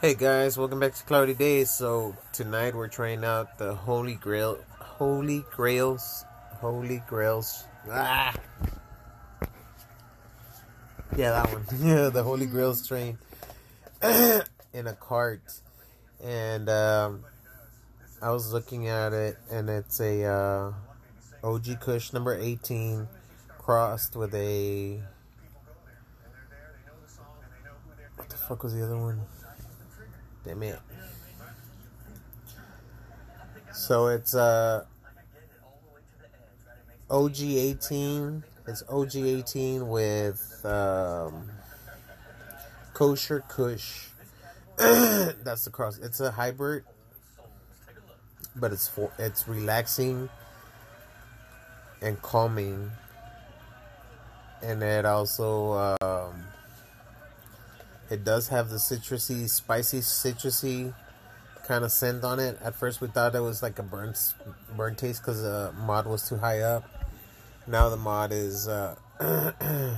Hey guys, welcome back to Cloudy Days. So tonight we're trying out the Holy Grail, Holy Grails, Holy Grails. Ah, yeah, that one. Yeah, the Holy Grail strain in a cart, and um, I was looking at it, and it's a uh, OG Kush number eighteen crossed with a. What the fuck was the other one? Damn it. So it's uh OG eighteen. It's OG eighteen with um, kosher Kush. That's the cross. It's a hybrid, but it's for it's relaxing and calming, and it also um, it does have the citrusy, spicy, citrusy kind of scent on it. At first, we thought it was like a burnt, burnt taste because the mod was too high up. Now the mod is uh, the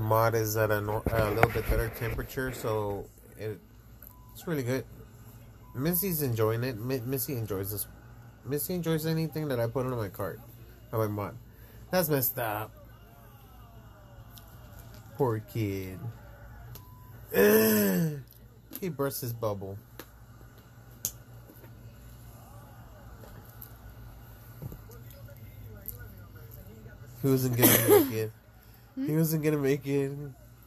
mod is at a, a little bit better temperature, so it it's really good. Missy's enjoying it. Mi- Missy enjoys this. Missy enjoys anything that I put on my cart, on my mod. That's messed up. Poor kid. he burst his bubble. He wasn't gonna make it. He wasn't gonna make it.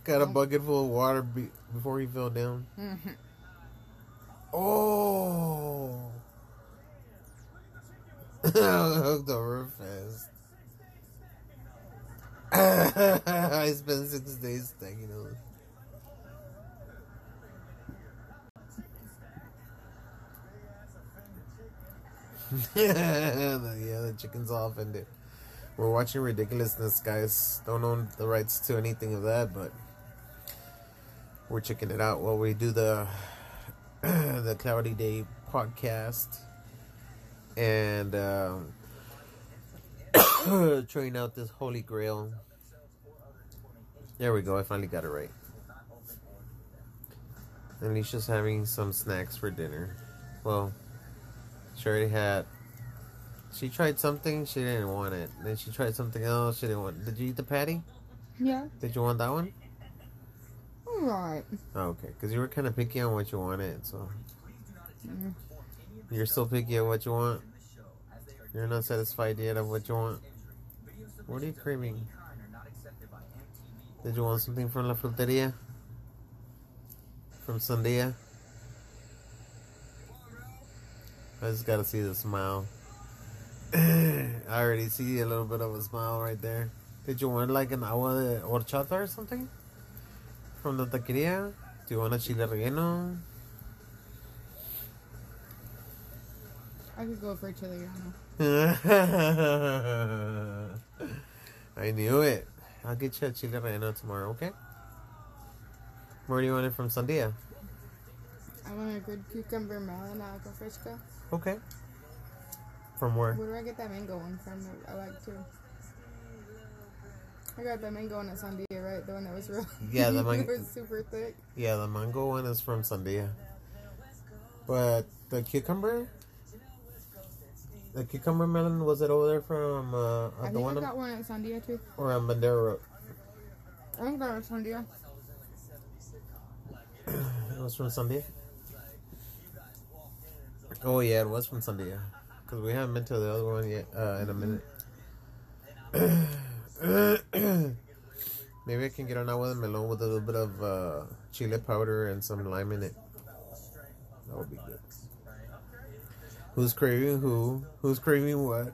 Got a bucket full of water be- before he fell down. Mm-hmm. Oh! Hooked over I spent six days stacking those. yeah, the, yeah, the chicken's all offended. We're watching ridiculousness, guys. Don't own the rights to anything of that, but we're checking it out while we do the the Cloudy Day podcast and um, trying out this Holy Grail. There we go. I finally got it right. And Alicia's having some snacks for dinner. Well, she already had. She tried something. She didn't want it. Then she tried something else. She didn't want. Did you eat the patty? Yeah. Did you want that one? Alright. Oh, okay. Because you were kind of picky on what you wanted, so Mm. you're still picky on what you want. You're not satisfied yet of what you want. What are you craving? Did you want something from La Fruteria? From Sandia? I just gotta see the smile. I already see a little bit of a smile right there. Did you want like an agua de horchata or something? From the taqueria? Do you want a chile relleno? I could go for chili relleno. I knew it. I'll get you a chile relleno tomorrow, okay? Where do you want it from Sandia? I want a good cucumber melon agua fresca. Okay. From where? Where do I get that mango one from? I like too. I got the mango one at Sandia, right? The one that was real. Yeah, the mango man- was super thick. Yeah, the mango one is from Sandia. But the cucumber? The cucumber melon, was it over there from uh, I at the think one I got one at Sandia too. or on Bandera Road? I think that was Sandia. It was from Sandia? Oh, yeah, it was from Sandia. Because we haven't been to the other one yet uh, in a minute. Maybe I can get an agua de melon with a little bit of uh, chile powder and some lime in it. That would be good. Who's craving who? Who's craving what?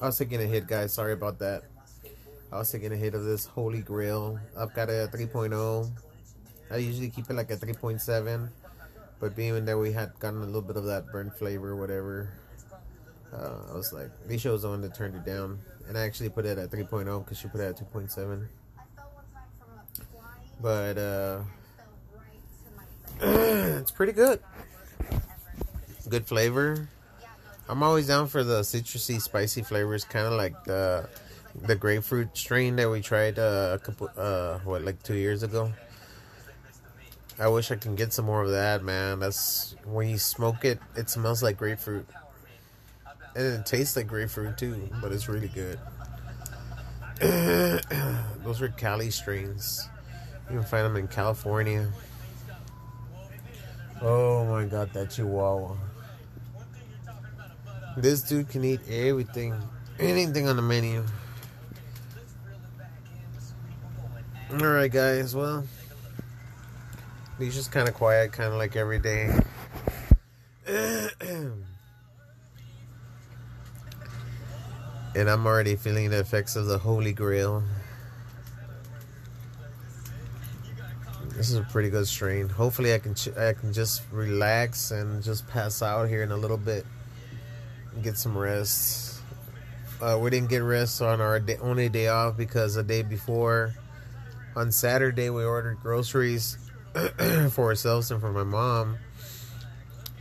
I was taking a hit, guys. Sorry about that. I was taking a hit of this Holy Grail. I've got a 3.0. I usually keep it like a 3.7. But being that we had gotten a little bit of that burnt flavor or whatever, uh, I was like, Misha was the one that turned it down. And I actually put it at 3.0 because she put it at 2.7. But uh, it's pretty good. Good flavor. I'm always down for the citrusy, spicy flavors, kind of like the the grapefruit strain that we tried uh, a couple, uh, what, like two years ago. I wish I can get some more of that, man. That's when you smoke it, it smells like grapefruit, and it tastes like grapefruit too. But it's really good. Those are Cali strains. You can find them in California. Oh my god, that Chihuahua. This dude can eat everything, anything on the menu. Alright, guys, well, he's just kind of quiet, kind of like every day. and I'm already feeling the effects of the Holy Grail. This is a pretty good strain. Hopefully, I can I can just relax and just pass out here in a little bit and get some rest. Uh, we didn't get rest on our day, only day off because the day before, on Saturday, we ordered groceries for ourselves and for my mom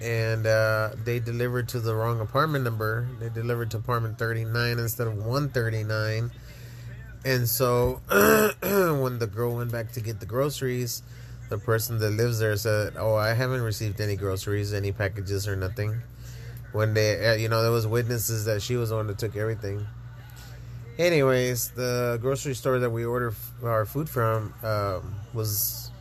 and uh, they delivered to the wrong apartment number. They delivered to apartment 39 instead of 139. And so when the girl went back to get the groceries, the person that lives there said, "Oh, I haven't received any groceries, any packages or nothing." When they, uh, you know, there was witnesses that she was the one that took everything. Anyways, the grocery store that we ordered our food from um, was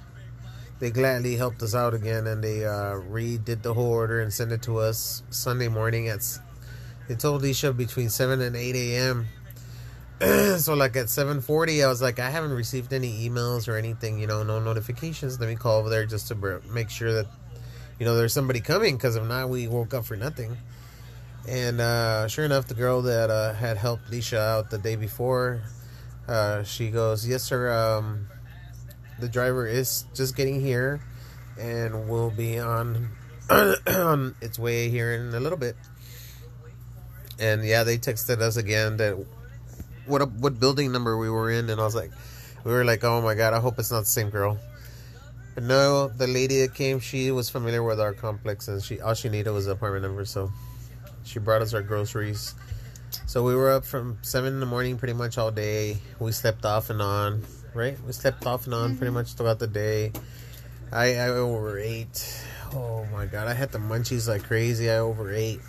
they gladly helped us out again and they uh, redid the whole order and sent it to us Sunday morning at they told Alicia between 7 and 8 a.m. so like at 7:40 I was like I haven't received any emails or anything you know no notifications let me call over there just to make sure that you know there's somebody coming because if not we woke up for nothing and uh, sure enough the girl that uh, had helped Alicia out the day before uh, she goes yes sir um, the driver is just getting here and will be on on its way here in a little bit. And yeah, they texted us again that what what building number we were in, and I was like, we were like, oh my god, I hope it's not the same girl. But no, the lady that came, she was familiar with our complex, and she all she needed was the apartment number, so she brought us our groceries. So we were up from seven in the morning, pretty much all day. We slept off and on right? We slept off and on mm-hmm. pretty much throughout the day. I, I overate. Oh my god, I had the munchies like crazy. I overate.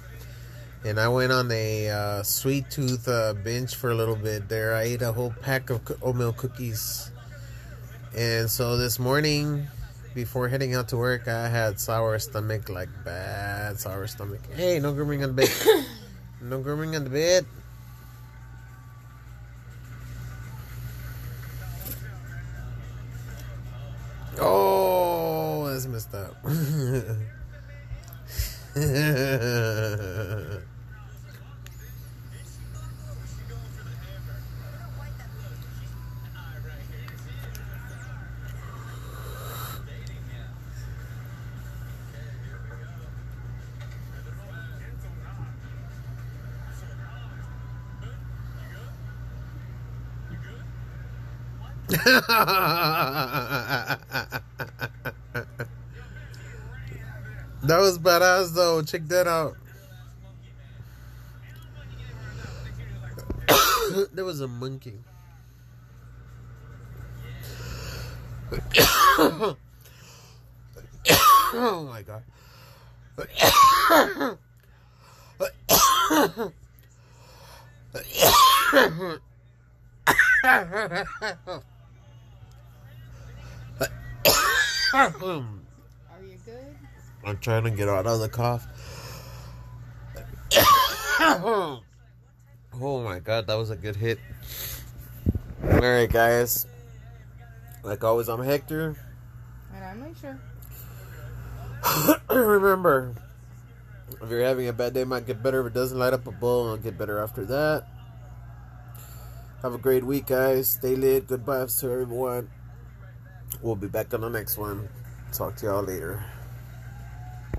And I went on a uh, sweet tooth uh, binge for a little bit there. I ate a whole pack of oatmeal cookies. And so this morning, before heading out to work, I had sour stomach, like bad sour stomach. Hey, no grooming on the bed. no grooming on the bed. Oh, that's messed up. That was badass though. Check that out. there was a monkey. oh my god. Are you good? I'm trying to get out of the cough. oh my god, that was a good hit. Alright, guys. Like always, I'm Hector. And I'm Alicia. Remember, if you're having a bad day, it might get better. If it doesn't light up a bowl, it'll get better after that. Have a great week, guys. Stay lit. Good vibes to everyone. We'll be back on the next one. Talk to y'all later.